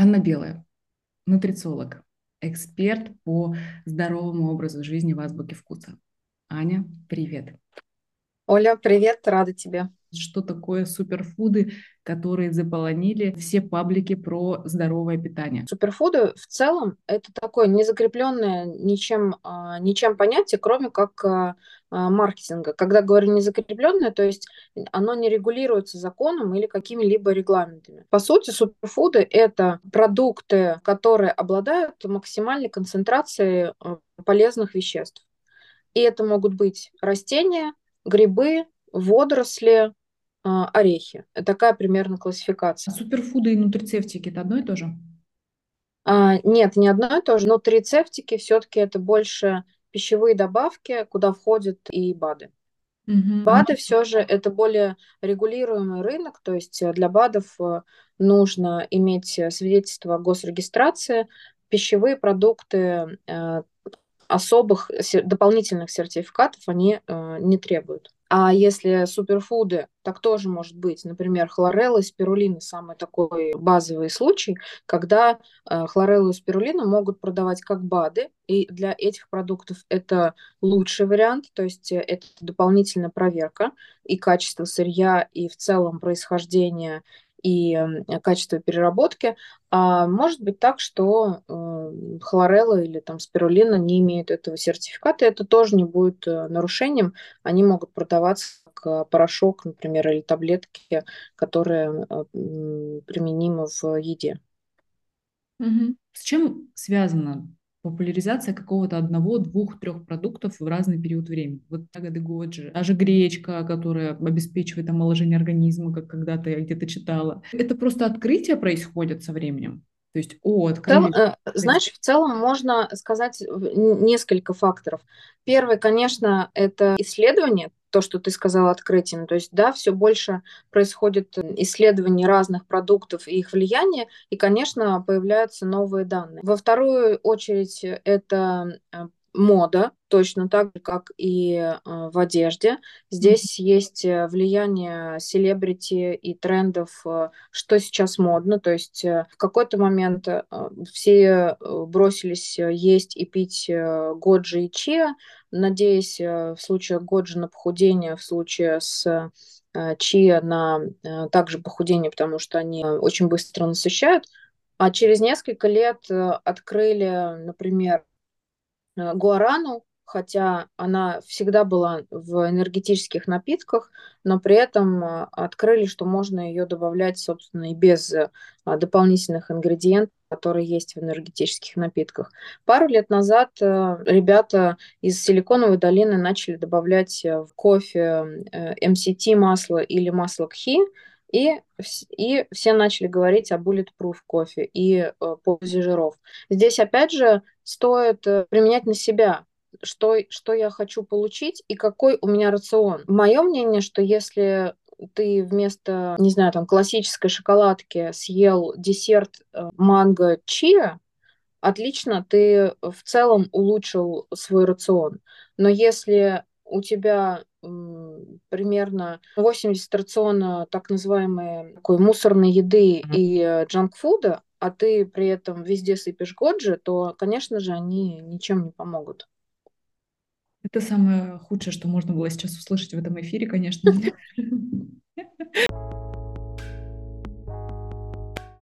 Анна Белая, нутрициолог, эксперт по здоровому образу жизни в азбуке вкуса. Аня, привет. Оля, привет, рада тебе что такое суперфуды, которые заполонили все паблики про здоровое питание. Суперфуды в целом это такое незакрепленное ничем, а, ничем понятие, кроме как а, а, маркетинга. Когда говорю незакрепленное, то есть оно не регулируется законом или какими-либо регламентами. По сути, суперфуды – это продукты, которые обладают максимальной концентрацией полезных веществ. И это могут быть растения, грибы, водоросли, орехи. Такая примерно классификация. А суперфуды и нутрицептики – это одно и то же? А, нет, не одно и то же. Нутрицептики все-таки это больше пищевые добавки, куда входят и БАДы. Угу. БАДы все же это более регулируемый рынок, то есть для БАДов э, нужно иметь свидетельство о госрегистрации. Пищевые продукты э, особых дополнительных сертификатов они э, не требуют. А если суперфуды, так тоже может быть. Например, хлорелла и спирулина – самый такой базовый случай, когда э, хлореллу и спирулину могут продавать как БАДы, и для этих продуктов это лучший вариант, то есть э, это дополнительная проверка и качество сырья, и в целом происхождение и качество переработки. А может быть так, что э, хлорелла или там спирулина не имеют этого сертификата, это тоже не будет э, нарушением. Они могут продаваться как порошок, например, или таблетки, которые э, применимы в еде. Угу. С чем связано популяризация какого-то одного, двух, трех продуктов в разный период времени. Вот ягоды годжи, даже гречка, которая обеспечивает омоложение организма, как когда-то я где-то читала. Это просто открытие происходит со временем. То есть, о, открыли. Цел, э, знаешь, в целом можно сказать несколько факторов. Первый, конечно, это исследование, то, что ты сказала, открытием. То есть, да, все больше происходит исследований разных продуктов и их влияния, и, конечно, появляются новые данные. Во вторую очередь, это э, мода, точно так же, как и э, в одежде. Здесь mm-hmm. есть э, влияние селебрити и трендов, э, что сейчас модно. То есть в какой-то момент все бросились есть и пить годжи и чиа, надеясь в случае годжи на похудение, в случае с чиа на также похудение, потому что они очень быстро насыщают. А через несколько лет открыли, например, гуарану, хотя она всегда была в энергетических напитках, но при этом а, открыли, что можно ее добавлять, собственно, и без а, дополнительных ингредиентов, которые есть в энергетических напитках. Пару лет назад ребята из Силиконовой долины начали добавлять в кофе MCT масло или масло кхи, и, и все начали говорить о bulletproof кофе и э, пользе жиров. Здесь, опять же, стоит э, применять на себя, что, что я хочу получить и какой у меня рацион. Мое мнение, что если ты вместо, не знаю, там, классической шоколадки съел десерт э, манго чиа, отлично, ты в целом улучшил свой рацион. Но если у тебя примерно 80 рациона так называемой такой мусорной еды mm-hmm. и джанкфуда, а ты при этом везде сыпешь годжи, то, конечно же, они ничем не помогут. Это самое худшее, что можно было сейчас услышать в этом эфире, конечно.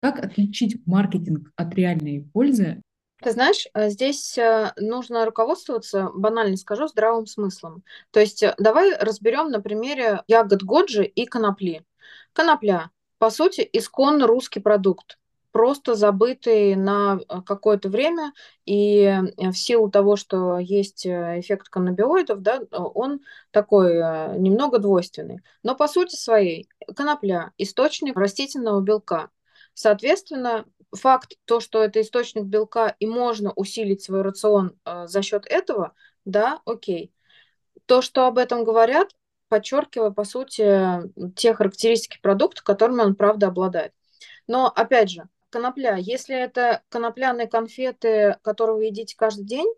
Как отличить маркетинг от реальной пользы? Ты знаешь, э, здесь э, нужно руководствоваться, банально скажу, здравым смыслом. То есть э, давай разберем на примере ягод годжи и конопли. Конопля, по сути, исконно русский продукт просто забытый на э, какое-то время, и э, в силу того, что есть э, эффект каннабиоидов, да, он такой немного двойственный. Но по сути своей конопля – источник растительного белка. Соответственно, факт то, что это источник белка и можно усилить свой рацион за счет этого, да, окей. То, что об этом говорят, подчеркивая, по сути, те характеристики продукта, которыми он, правда, обладает. Но, опять же, конопля. Если это конопляные конфеты, которые вы едите каждый день,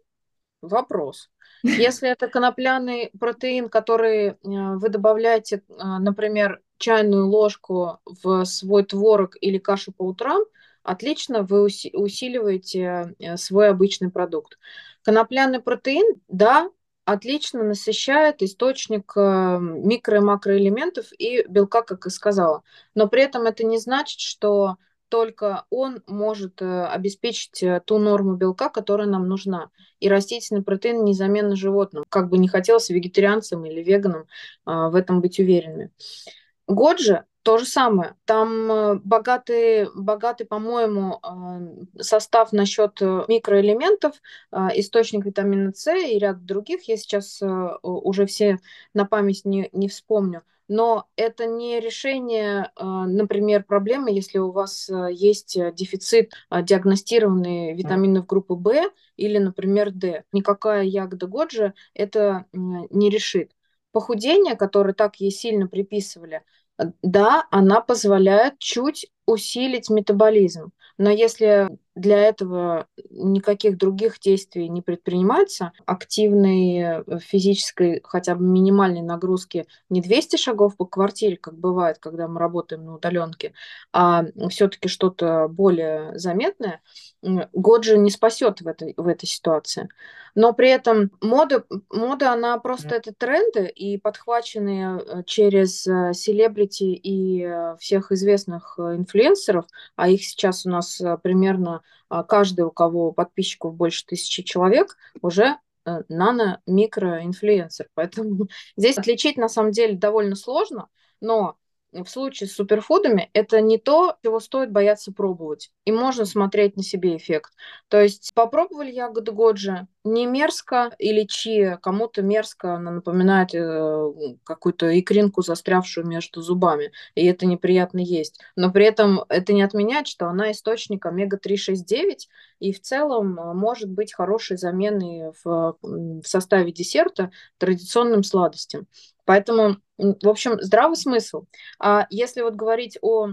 вопрос. Если это конопляный протеин, который э, вы добавляете, э, например, чайную ложку в свой творог или кашу по утрам, отлично вы усиливаете э, свой обычный продукт. Конопляный протеин, да, отлично насыщает источник микро- и макроэлементов и белка, как и сказала. Но при этом это не значит, что только он может э, обеспечить ту норму белка, которая нам нужна. И растительный протеин незаменный животным. Как бы не хотелось вегетарианцам или веганам в этом быть уверенными. Годжи то же самое. Там э, богатый, богатый по-моему, э, состав насчет э, микроэлементов, источник витамина С и ряд других. Я сейчас уже все на память не, не вспомню. Но это не решение, например, проблемы, если у вас есть дефицит диагностированный витаминов группы В или, например, D. Никакая ягода Годжи это не решит. Похудение, которое так ей сильно приписывали, да, она позволяет чуть усилить метаболизм. Но если для этого никаких других действий не предпринимается, активной э, физической, хотя бы минимальной нагрузки не 200 шагов по квартире, как бывает, когда мы работаем на удаленке, а все-таки что-то более заметное, год же не спасет в этой, в этой ситуации. Но при этом мода, мода она просто это тренды, и подхваченные э, через э, селебрити и всех известных инфлюенсеров, а их сейчас у нас примерно каждый, у кого подписчиков больше тысячи человек, уже э, нано-микроинфлюенсер. Поэтому здесь отличить на самом деле довольно сложно, но в случае с суперфудами это не то, чего стоит бояться пробовать. И можно смотреть на себе эффект. То есть попробовали ягоды Годжи, не мерзко или чи, кому-то мерзко, она напоминает э, какую-то икринку, застрявшую между зубами, и это неприятно есть. Но при этом это не отменяет, что она источник омега-369, и в целом э, может быть хорошей заменой в, в составе десерта традиционным сладостям. Поэтому, в общем, здравый смысл. А если вот говорить о,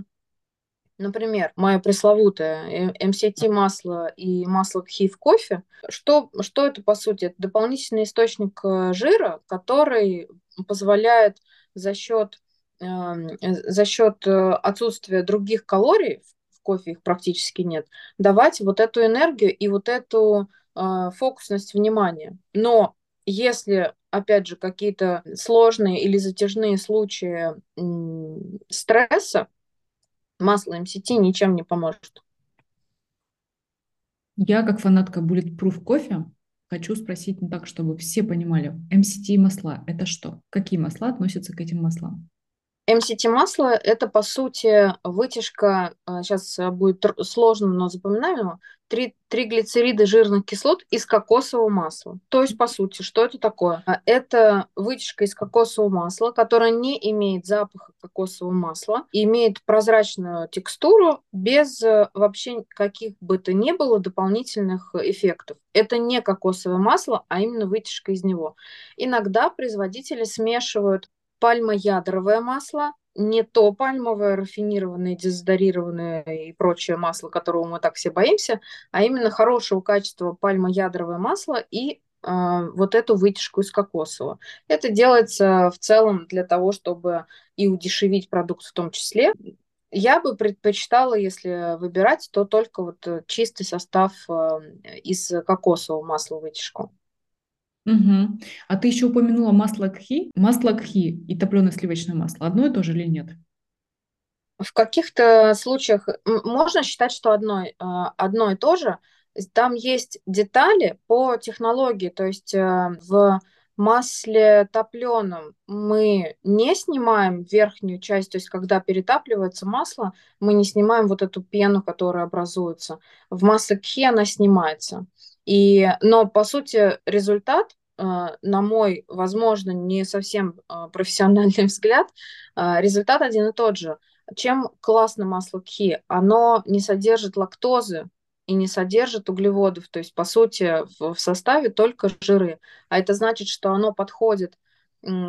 например, мое пресловутое MCT масло и масло кхи в кофе, что, что это по сути? Это дополнительный источник э, жира, который позволяет за счет, эм, э, за счет отсутствия других калорий в кофе их практически нет, давать вот эту энергию и вот эту э, фокусность внимания. Но если опять же, какие-то сложные или затяжные случаи стресса, масло МСТ ничем не поможет. Я, как фанатка Bulletproof кофе, хочу спросить так, чтобы все понимали, МСТ масла – это что? Какие масла относятся к этим маслам? МСТ-масло – это, по сути, вытяжка, сейчас а, будет сложно, но запоминаемо, три, триглицериды жирных кислот из кокосового масла. То есть, по сути, что это такое? А, это вытяжка из кокосового масла, которая не имеет запаха кокосового масла, имеет прозрачную текстуру без э, вообще каких бы то ни было дополнительных эффектов. Это не кокосовое масло, а именно вытяжка из него. Иногда производители смешивают пальмоядровое масло, не то пальмовое, рафинированное, дезодорированное и прочее масло, которого мы так все боимся, а именно хорошего качества пальмоядровое масло и э, вот эту вытяжку из кокосового. Это делается в целом для того, чтобы и удешевить продукт в том числе. Я бы предпочитала, если выбирать, то только вот чистый состав э, из кокосового масла вытяжку. Угу. А ты еще упомянула масло кхи. Масло кхи и топленое сливочное масло одно и то же или нет? В каких-то случаях можно считать, что одно, а, одно и то же. Там есть детали по технологии, то есть э, в масле топленом мы не снимаем верхнюю часть, то есть когда перетапливается масло, мы не снимаем вот эту пену, которая образуется. В масле кхи она снимается. И, но, по сути, результат, а, на мой, возможно, не совсем а, профессиональный взгляд, а, результат один и тот же. Чем классно масло кхи? Оно не содержит лактозы и не содержит углеводов, то есть, по сути, в составе только жиры. А это значит, что оно подходит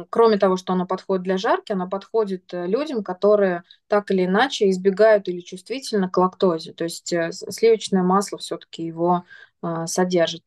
кроме того, что оно подходит для жарки, оно подходит э, людям, которые так или иначе избегают или чувствительны к лактозе. То есть э, сливочное масло все-таки его содержит.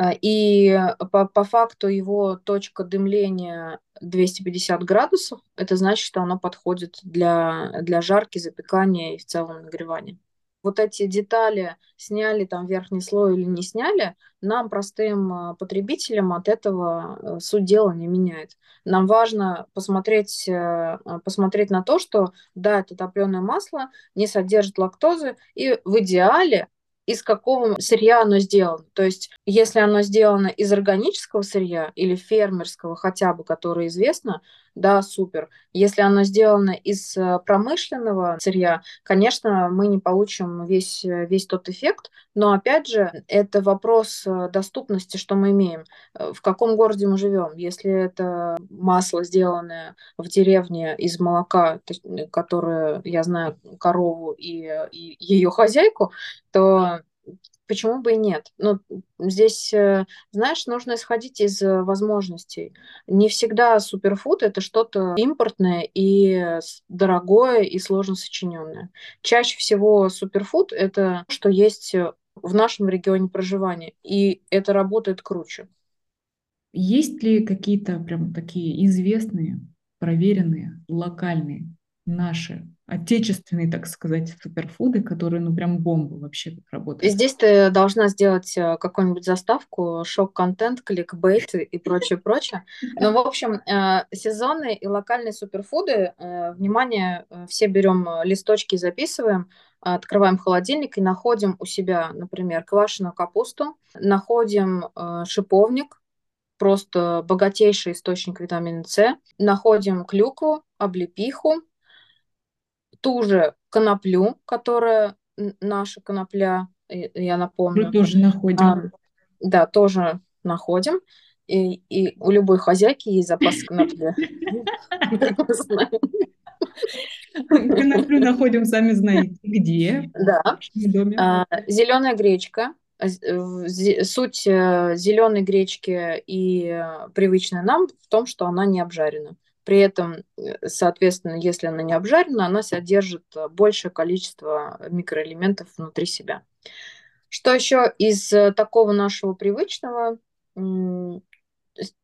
А, и по, по факту его точка дымления 250 градусов, это значит, что оно подходит для, для жарки, запекания и в целом нагревания. вот эти детали сняли там верхний слой или не сняли, нам, простым а, потребителям, от этого суть дела не меняет. Нам важно посмотреть, э, а, посмотреть на то, что да, это топленое масло не содержит лактозы, и в идеале из какого сырья оно сделано. То есть, если оно сделано из органического сырья или фермерского хотя бы, которое известно, да, супер. Если оно сделано из э, промышленного сырья, конечно, мы не получим весь, э, весь тот эффект, но опять же, это вопрос э, доступности, что мы имеем. В каком городе мы живем? Если это масло, сделанное в деревне из молока, которое, я знаю, корову и, и ее хозяйку, то почему бы и нет? Ну, здесь, э, знаешь, нужно исходить из э, возможностей. Не всегда суперфуд это что-то импортное и дорогое и сложно сочиненное. Чаще всего суперфуд это что есть э, в нашем регионе проживания, и это работает круче. Есть ли какие-то прям такие известные, проверенные, локальные наши отечественные, так сказать, суперфуды, которые, ну, прям бомба вообще как работают. Здесь ты должна сделать э, какую-нибудь заставку, шок-контент, кликбейт и прочее, прочее. Но, в общем, э, сезонные и локальные суперфуды, э, внимание, все берем листочки, записываем, открываем холодильник и находим у себя, например, квашеную капусту, находим шиповник, просто богатейший источник витамина С, находим клюкву, облепиху, ту же коноплю, которая наша конопля, я напомню. Мы тоже находим. А, да, тоже находим. И, и у любой хозяйки есть запас конопли. Коноплю находим, сами знаете, где. Да. А, Зеленая гречка. Суть э, зеленой гречки и э, привычная нам в том, что она не обжарена. При этом, э, соответственно, если она не обжарена, она содержит э, большее количество микроэлементов внутри себя. Что еще из э, такого нашего привычного?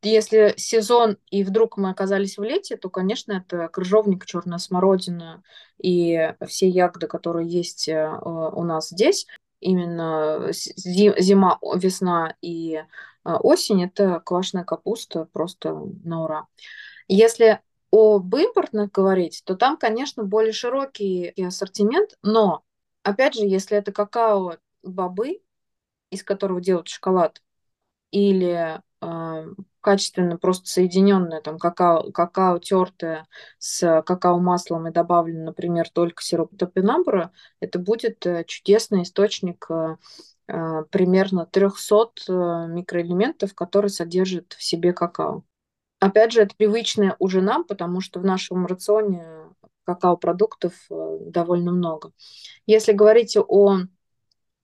Если сезон и вдруг мы оказались в лете, то, конечно, это крыжовник, черная смородина и все ягоды, которые есть у нас здесь. Именно зима, весна и осень – это квашеная капуста просто на ура. Если об импортных говорить, то там, конечно, более широкий ассортимент, но, опять же, если это какао-бобы, из которого делают шоколад, или э, качественно просто соединенное там какао, какао тертое с какао-маслом и добавлено, например, только сироп топинамбура, это будет э, чудесный источник э, э примерно 300 э, микроэлементов, которые содержат в себе какао. Опять же, это привычное уже нам, потому что в нашем рационе какао-продуктов э, довольно много. Если говорить о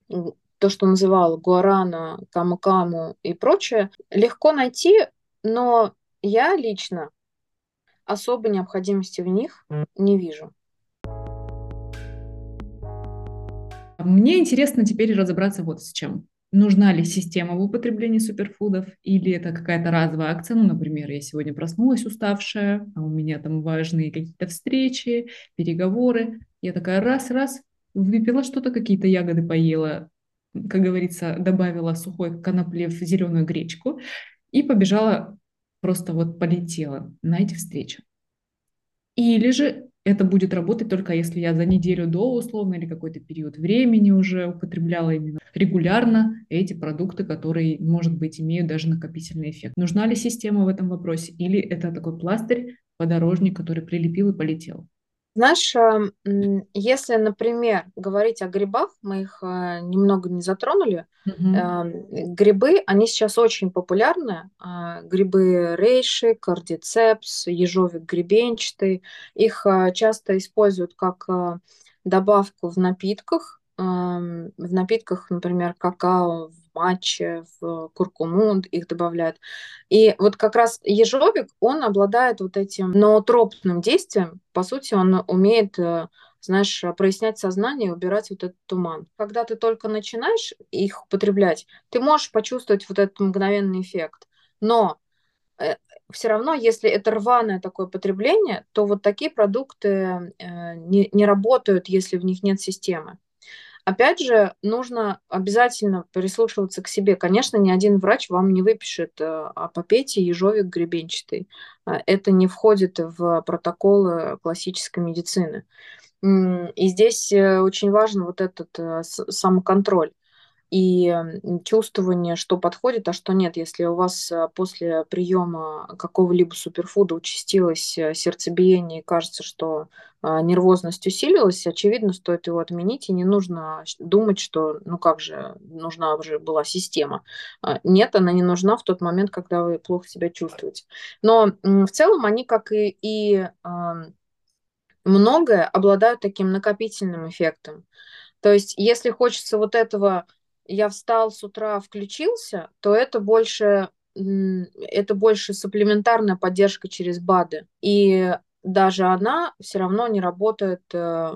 то, что называла гуарана, каму-каму и прочее, легко найти, но я лично особой необходимости в них не вижу. Мне интересно теперь разобраться вот с чем нужна ли система в употреблении суперфудов, или это какая-то разовая акция. Ну, например, я сегодня проснулась уставшая, а у меня там важные какие-то встречи, переговоры. Я такая раз-раз выпила что-то, какие-то ягоды поела, как говорится, добавила сухой конопли в зеленую гречку и побежала, просто вот полетела на эти встречи. Или же это будет работать только если я за неделю до условно или какой-то период времени уже употребляла именно регулярно эти продукты, которые, может быть, имеют даже накопительный эффект. Нужна ли система в этом вопросе или это такой пластырь, подорожник, который прилепил и полетел? Знаешь, если, например, говорить о грибах, мы их э, немного не затронули. Угу. Грибы, они сейчас очень популярны. А, грибы рейши, кардицепс, ежовик гребенчатый. Их э, часто используют как э, добавку в напитках. В напитках, например, какао, матче, в куркуму их добавляют. И вот как раз ежовик, он обладает вот этим ноотропным действием. По сути, он умеет э, знаешь, прояснять сознание убирать вот этот туман. Когда ты только начинаешь их употреблять, ты можешь почувствовать вот этот мгновенный эффект. Но э, все равно, если это рваное такое потребление, то вот такие продукты э, не, не работают, если в них нет системы. Опять же, нужно обязательно прислушиваться к себе. Конечно, ни один врач вам не выпишет, э, а попейте ежовик гребенчатый. Э, это не входит в протоколы классической медицины. И здесь э, очень важен вот этот самоконтроль и чувствование, что подходит, а что нет. Если у вас э, после приема какого-либо суперфуда участилось э, сердцебиение и кажется, что а, нервозность усилилась, очевидно, стоит его отменить, и не нужно думать, что, ну как же, нужна уже была система. А, нет, она не нужна в тот момент, когда вы плохо себя чувствуете. Но в целом они, как и, и многое, обладают таким накопительным эффектом. То есть, если хочется вот этого я встал с утра, включился, то это больше, это больше суплементарная поддержка через БАДы. И даже она все равно не работает э,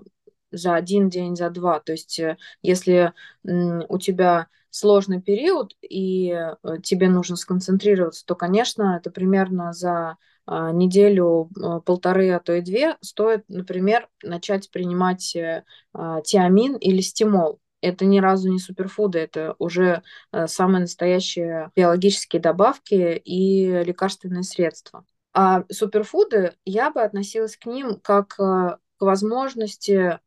за один день, за два. То есть э, если у тебя сложный период и э, тебе нужно сконцентрироваться, то, конечно, это примерно за неделю, полторы, а то и две стоит, например, начать принимать тиамин или стимол это ни разу не суперфуды, это уже э, самые настоящие биологические добавки и лекарственные средства. А суперфуды, я бы относилась к ним как э, к возможности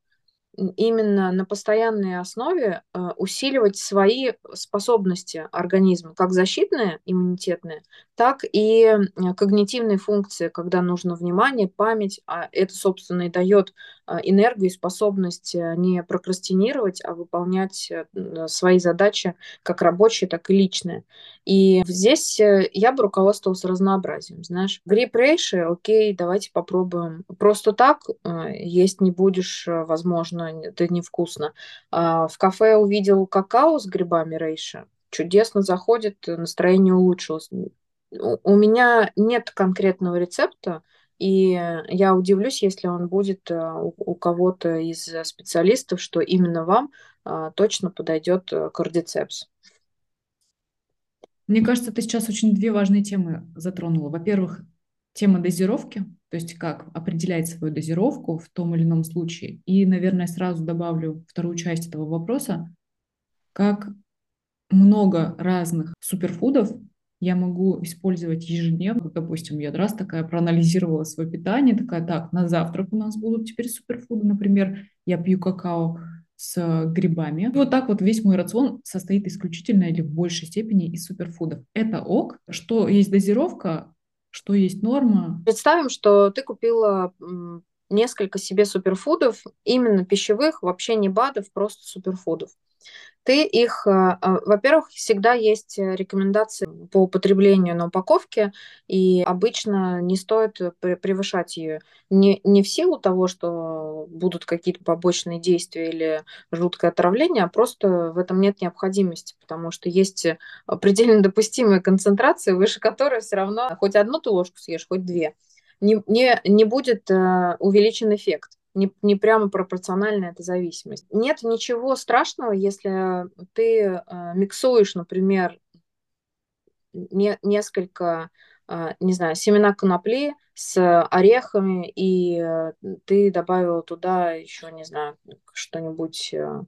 именно на постоянной основе э, усиливать свои способности организма, как защитные, иммунитетные, так и когнитивные функции, когда нужно внимание, память, а это, собственно, и дает а, энергию и способность э, не прокрастинировать, а выполнять э, свои задачи как рабочие, так и личные. И здесь я бы руководствовалась разнообразием, знаешь. Гриб рейши, окей, давайте попробуем. Просто так есть не будешь, возможно, это невкусно. А в кафе увидел какао с грибами рейша, чудесно заходит, настроение улучшилось. У меня нет конкретного рецепта, и я удивлюсь, если он будет э, у кого-то из специалистов, что именно вам а, точно подойдет э, кардицепс. Мне кажется, ты сейчас очень две важные темы затронула. Во-первых, тема дозировки, то есть как определять свою дозировку в том или ином случае. И, наверное, сразу добавлю вторую часть этого вопроса, как много разных суперфудов я могу использовать ежедневно. Допустим, я раз такая проанализировала свое питание, такая, так, на завтрак у нас будут теперь суперфуды, например, я пью какао с грибами. И вот так вот весь мой рацион состоит исключительно или в большей степени из суперфудов. Это ок, что есть дозировка, что есть норма? Представим, что ты купила несколько себе суперфудов, именно пищевых, вообще не БАДов, просто суперфудов ты их, а, а, во-первых, всегда есть э, рекомендации по употреблению на упаковке, и обычно не стоит превышать ее. Не, не в силу того, что будут какие-то побочные действия или жуткое отравление, а просто в этом нет необходимости, потому что есть предельно допустимая концентрация, выше которой все равно хоть одну ты ложку съешь, хоть две, не, не, не будет э, увеличен эффект не, не прямо пропорциональна эта зависимость. Нет ничего страшного, если ты э, миксуешь, например, не, несколько, э, не знаю, семена конопли с орехами, и э, ты добавил туда еще, не знаю, что-нибудь э,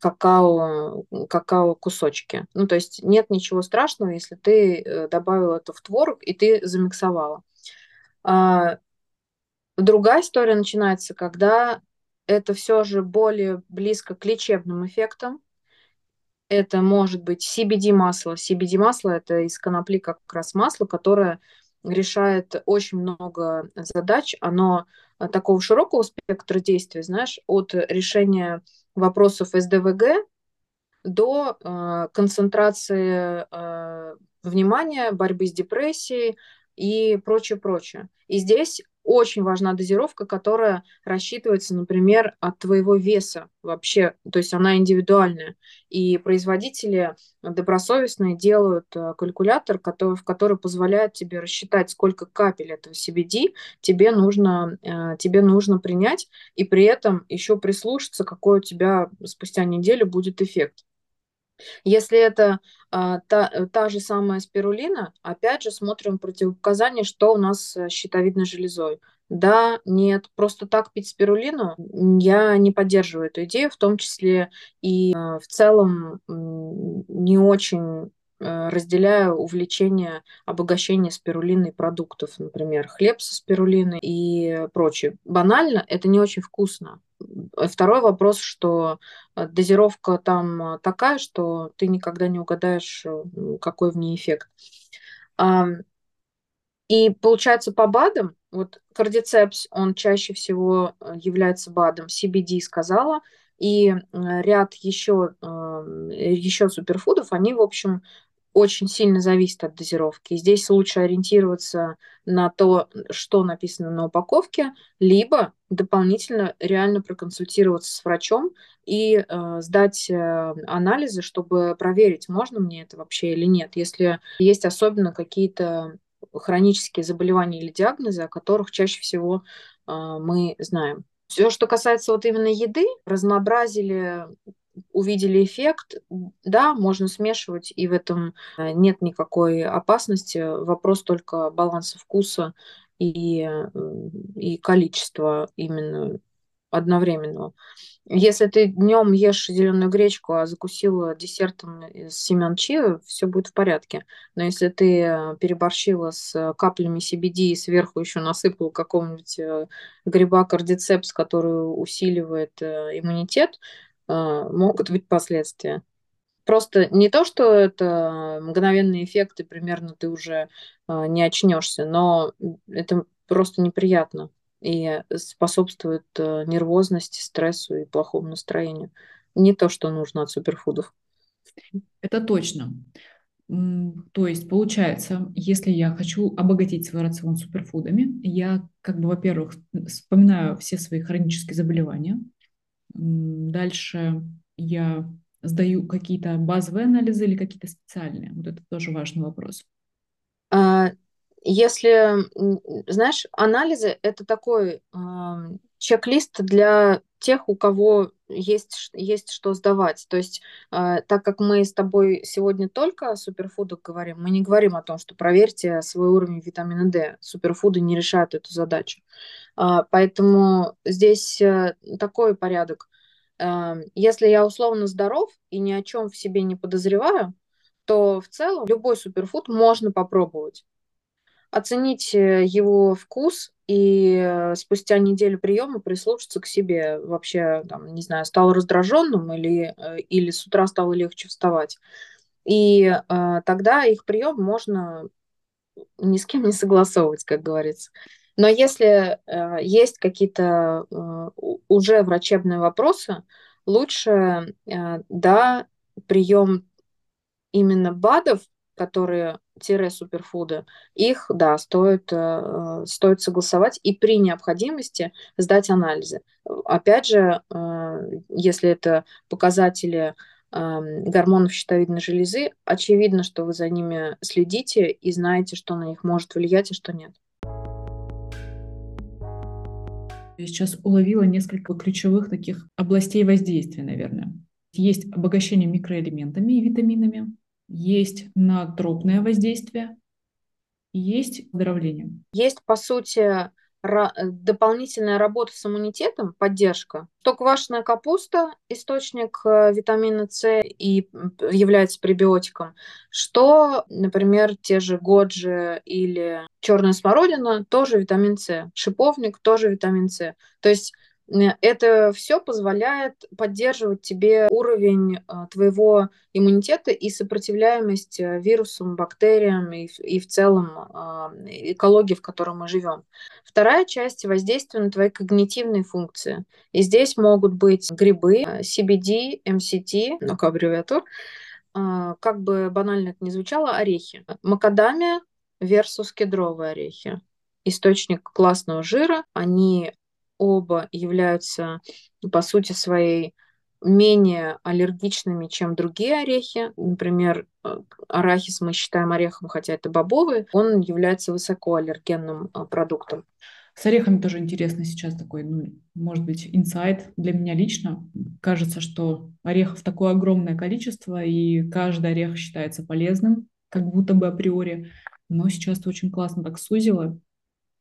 какао, какао кусочки. Ну, то есть нет ничего страшного, если ты э, добавил это в творог и ты замиксовала. Другая история начинается, когда это все же более близко к лечебным эффектам. Это может быть CBD-масло. CBD-масло – это из конопли как раз масло, которое решает очень много задач. Оно э, такого широкого спектра действий, знаешь, от решения вопросов СДВГ до э, концентрации э, внимания, борьбы с депрессией и прочее, прочее. И здесь очень важна дозировка, которая рассчитывается, например, от твоего веса вообще, то есть она индивидуальная. И производители добросовестные делают э, калькулятор, который, который позволяет тебе рассчитать, сколько капель этого CBD тебе нужно, э, тебе нужно принять, и при этом еще прислушаться, какой у тебя спустя неделю будет эффект. Если это а, та, та же самая спирулина, опять же смотрим противопоказания, что у нас с щитовидной железой. Да, нет, просто так пить спирулину я не поддерживаю эту идею, в том числе и э, в целом не очень э, разделяю увлечение обогащения спирулиной продуктов, например, хлеб со спирулиной и прочее. Банально, это не очень вкусно. Второй вопрос, что э, дозировка там такая, что ты никогда не угадаешь, какой в ней эффект. И получается по БАДам, вот кардицепс, он чаще всего э, является БАДом, CBD сказала, и э, ряд еще, еще суперфудов, они, в общем, очень сильно зависят от дозировки. здесь лучше ориентироваться на то, что написано на упаковке, либо дополнительно реально проконсультироваться с врачом и э, сдать э, анализы, чтобы проверить, можно мне это вообще или нет. Если есть особенно какие-то хронические заболевания или диагнозы, о которых чаще всего а, мы знаем. Все, что касается вот именно еды, разнообразили, увидели эффект, да, можно смешивать, и в этом э, нет никакой опасности. Вопрос только баланса вкуса и, и количества именно одновременного. Если ты днем ешь зеленую гречку, а закусила десертом из семян чиа, все будет в порядке. Но если ты э, переборщила с каплями CBD и сверху еще насыпала какого-нибудь э, гриба кардицепс, который усиливает э, иммунитет, могут быть последствия. Просто не то, что это мгновенный эффект, и примерно ты уже не очнешься, но это просто неприятно и способствует э, нервозности, стрессу и плохому настроению. Не то, что нужно от суперфудов. Это точно. То есть, получается, если я хочу обогатить свой рацион суперфудами, я, как бы, во-первых, вспоминаю все свои хронические заболевания. Дальше я сдаю какие-то базовые анализы или какие-то специальные. Вот это тоже важный вопрос. А, если, знаешь, анализы – это такой чек-лист для тех, у кого есть, есть что сдавать. То есть, э, так как мы с тобой сегодня только о суперфудах говорим, мы не говорим о том, что проверьте свой уровень витамина D. Суперфуды не решают эту задачу. Э, поэтому здесь э, такой порядок. Э, если я условно здоров и ни о чем в себе не подозреваю, то в целом любой суперфуд можно попробовать оценить э, его вкус и э, спустя неделю приема прислушаться к себе. Вообще, там, не знаю, стал раздраженным или, э, или с утра стало легче вставать. И э, тогда их прием можно ни с кем не согласовывать, как говорится. Но если э, есть какие-то э, уже врачебные вопросы, лучше, э, да, прием именно БАДов, которые суперфуды, их, да, стоит, э, стоит согласовать и при необходимости сдать анализы. Опять же, э, если это показатели э, гормонов щитовидной железы, очевидно, что вы за ними следите и знаете, что на них может влиять и что нет. Я сейчас уловила несколько ключевых таких областей воздействия, наверное. Есть обогащение микроэлементами и витаминами, есть надтропное воздействие, есть оздоровление. Есть, по сути, дополнительная работа с иммунитетом, поддержка, то квашеная капуста – источник э, витамина С и является пребиотиком, что, например, те же годжи или черная смородина – тоже витамин С, шиповник – тоже витамин С. То есть это все позволяет поддерживать тебе уровень а, твоего иммунитета и сопротивляемость э, вирусам, бактериям и, и в целом а, экологии, в которой мы живем. Вторая часть воздействия на твои когнитивные функции. И здесь могут быть грибы, CBD, MCT, ну-ка аббревиатур, а, как бы банально это ни звучало, орехи. Макадамия versus кедровые орехи источник классного жира, они оба являются, по сути своей, менее аллергичными, чем другие орехи. Например, э, арахис мы считаем орехом, хотя это бобовый, он является высокоаллергенным э, продуктом. С орехами тоже интересно сейчас такой, ну, может быть, инсайт для меня лично. Кажется, что орехов такое огромное количество, и каждый орех считается полезным, как будто бы априори. Но сейчас ты очень классно так сузила.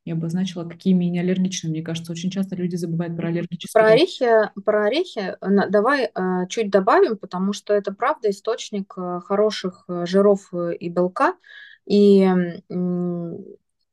И обозначила, какие менее аллергичны. Мне кажется, очень часто люди забывают про аллергические. Про орехи, про орехи давай э, чуть добавим, потому что это правда источник э, хороших э, жиров и белка, и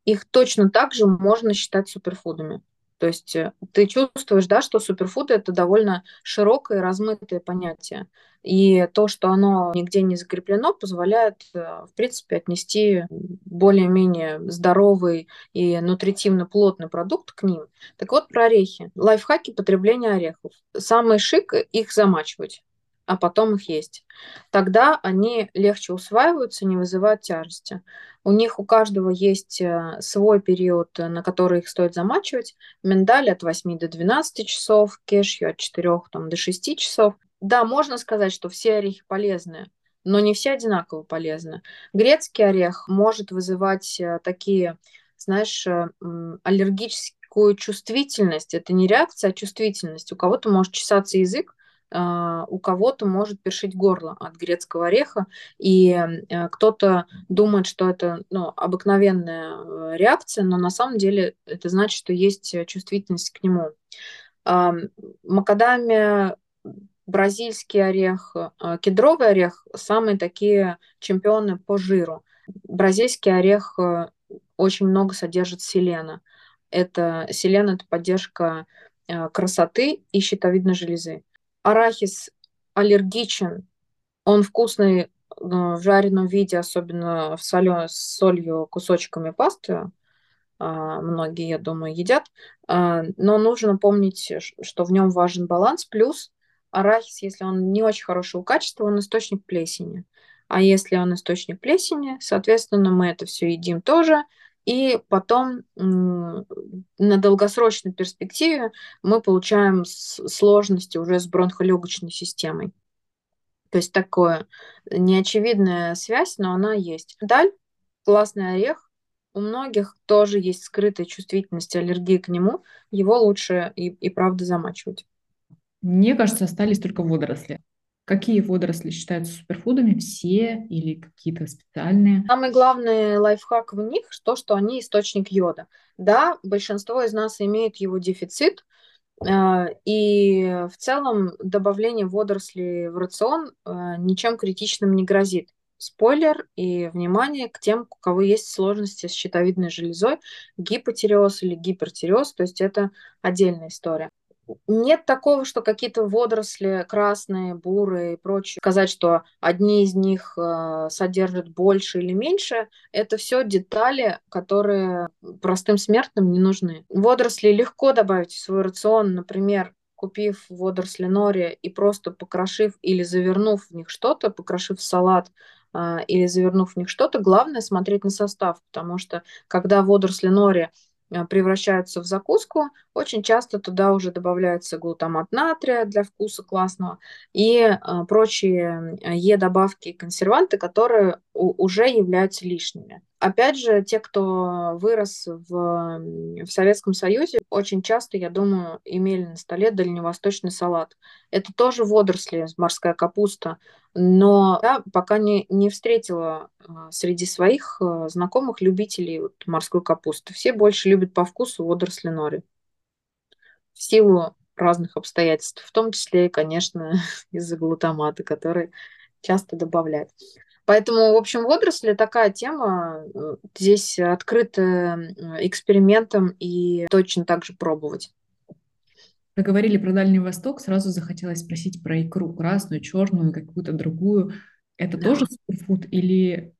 их точно так же можно считать суперфудами. То есть ты чувствуешь, да, что суперфуд это довольно широкое размытое понятие. И то, что оно нигде не закреплено, позволяет, э, в принципе, отнести более-менее здоровый и нутритивно плотный продукт к ним. Так вот, про орехи. Лайфхаки потребления орехов. Самый шик – их замачивать а потом их есть. Тогда они легче усваиваются, не вызывают тяжести. У них у каждого есть э, свой период, на который их стоит замачивать. Миндаль от 8 до 12 часов, кешью от 4 там, до 6 часов. Да, можно сказать, что все орехи полезные, но не все одинаково полезны. Грецкий орех может вызывать э, такие, знаешь, э, аллергическую чувствительность. Это не реакция, а чувствительность. У кого-то может чесаться язык, у кого-то может першить горло от грецкого ореха, и э, кто-то думает, что это ну, обыкновенная реакция, но на самом деле это значит, что есть чувствительность к нему. Макадамия бразильский орех, э, кедровый орех – самые такие чемпионы по жиру. Бразильский орех э, очень много содержит селена. Это селен – это поддержка э, красоты и щитовидной железы. Арахис аллергичен, он вкусный в жареном виде, особенно в солё, с солью, кусочками пасты, а, многие, я думаю, едят. А, но нужно помнить, что в нем важен баланс. Плюс арахис, если он не очень хорошего качества, он источник плесени. А если он источник плесени, соответственно, мы это все едим тоже. И потом на долгосрочной перспективе мы получаем сложности уже с бронхолегочной системой. То есть такое неочевидная связь, но она есть. Даль, классный орех, у многих тоже есть скрытая чувствительность аллергии к нему, его лучше и, и правда замачивать. Мне кажется, остались только водоросли. Какие водоросли считаются суперфудами? Все или какие-то специальные? Самый главный лайфхак в них то, что они источник йода. Да, большинство из нас имеет его дефицит, а, и в целом добавление водорослей в рацион а, ничем критичным не грозит. Спойлер и внимание к тем, у кого есть сложности с щитовидной железой, гипотиреоз или гипертиреоз, то есть это отдельная история нет такого, что какие-то водоросли красные, бурые и прочее, сказать, что одни из них э, содержат больше или меньше, это все детали, которые простым смертным не нужны. Водоросли легко добавить в свой рацион, например, купив водоросли нори и просто покрошив или завернув в них что-то, покрошив салат, э, или завернув в них что-то, главное смотреть на состав, потому что когда водоросли нори превращаются в закуску, очень часто туда уже добавляется глутамат натрия для вкуса классного и э, прочие Е-добавки и консерванты, которые уже являются лишними. Опять же, те, кто вырос в, в Советском Союзе, очень часто, я думаю, имели на столе дальневосточный салат. Это тоже водоросли, морская капуста, но я пока не, не встретила а, среди своих а, знакомых любителей вот морской капусты. Все больше любят по вкусу водоросли нори. В силу разных обстоятельств, в том числе, конечно, из-за глутамата, который часто добавляют. Поэтому, в общем, водоросли такая тема. Э, здесь открыто экспериментам и точно так же пробовать. Вы говорили про Дальний Восток, сразу захотелось спросить про икру красную, черную, какую-то другую. Это да. тоже суперфуд или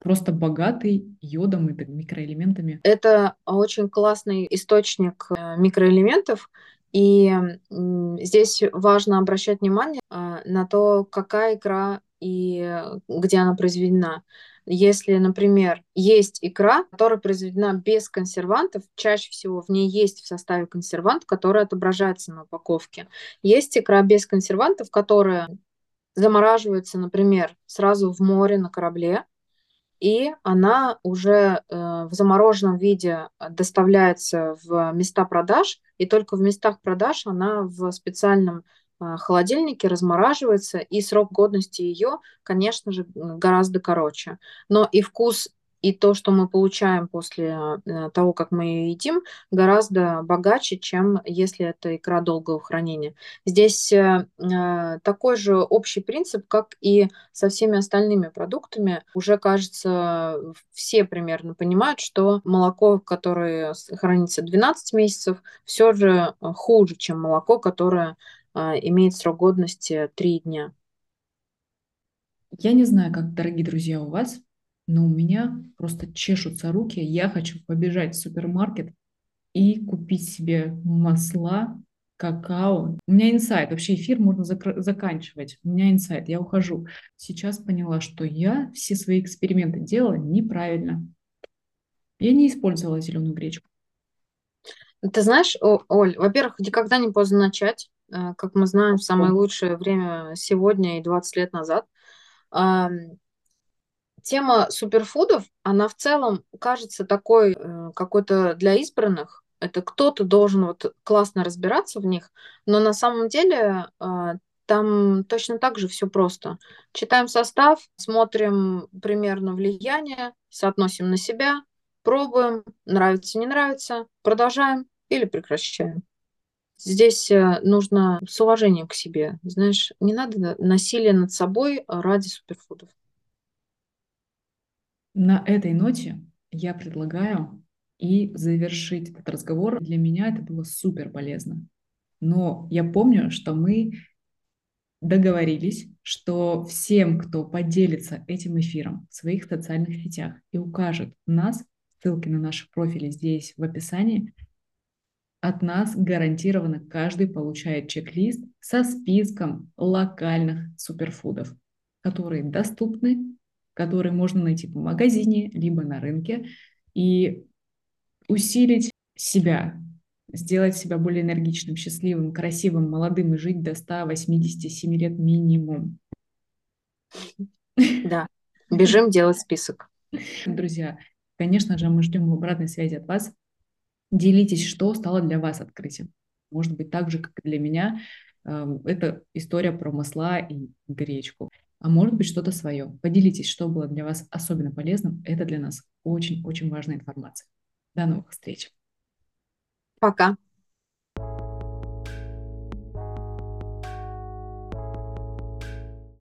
просто богатый йодом и микроэлементами? Это очень классный источник э, микроэлементов, и здесь важно обращать внимание э, на то, какая икра и э, где она произведена. Если, например, есть икра, которая произведена без консервантов, чаще всего в ней есть в составе консервант, который отображается на упаковке. Есть икра без консервантов, которая замораживается, например, сразу в море на корабле, и она уже э, в замороженном виде доставляется в места продаж, и только в местах продаж она в специальном холодильнике размораживается, и срок годности ее, конечно же, гораздо короче. Но и вкус, и то, что мы получаем после э, того, как мы ее едим, гораздо богаче, чем если это икра долгого хранения. Здесь э, э, такой же общий принцип, как и со всеми остальными продуктами. Уже, кажется, все примерно понимают, что молоко, которое хранится 12 месяцев, все же хуже, чем молоко, которое имеет срок годности 3 дня. Я не знаю, как, дорогие друзья, у вас, но у меня просто чешутся руки. Я хочу побежать в супермаркет и купить себе масла, какао. У меня инсайт. Вообще эфир можно зак- заканчивать. У меня инсайт. Я ухожу. Сейчас поняла, что я все свои эксперименты делала неправильно. Я не использовала зеленую гречку. Ты знаешь, Оль, во-первых, никогда не поздно начать. Э, как мы знаем, самое лучшее время сегодня и 20 лет назад тема суперфудов, она в целом кажется такой э, какой-то для избранных. Это кто-то должен вот классно разбираться в них, но на самом деле э, там точно так же все просто. Читаем состав, смотрим примерно влияние, соотносим на себя, пробуем, нравится, не нравится, продолжаем или прекращаем. Здесь э, нужно с уважением к себе. Знаешь, не надо насилия над собой ради суперфудов. На этой ноте я предлагаю и завершить этот разговор. Для меня это было супер полезно. Но я помню, что мы договорились, что всем, кто поделится этим эфиром в своих социальных сетях и укажет нас, ссылки на наши профили здесь в описании, от нас гарантированно каждый получает чек-лист со списком локальных суперфудов, которые доступны, которые можно найти в магазине, либо на рынке, и усилить себя, сделать себя более энергичным, счастливым, красивым, молодым и жить до 187 лет минимум. Да, бежим делать список. Друзья, конечно же, мы ждем обратной связи от вас. Делитесь, что стало для вас открытием. Может быть, так же, как и для меня, эм, это история про масла и гречку. А может быть, что-то свое. Поделитесь, что было для вас особенно полезным. Это для нас очень-очень важная информация. До новых встреч. Пока.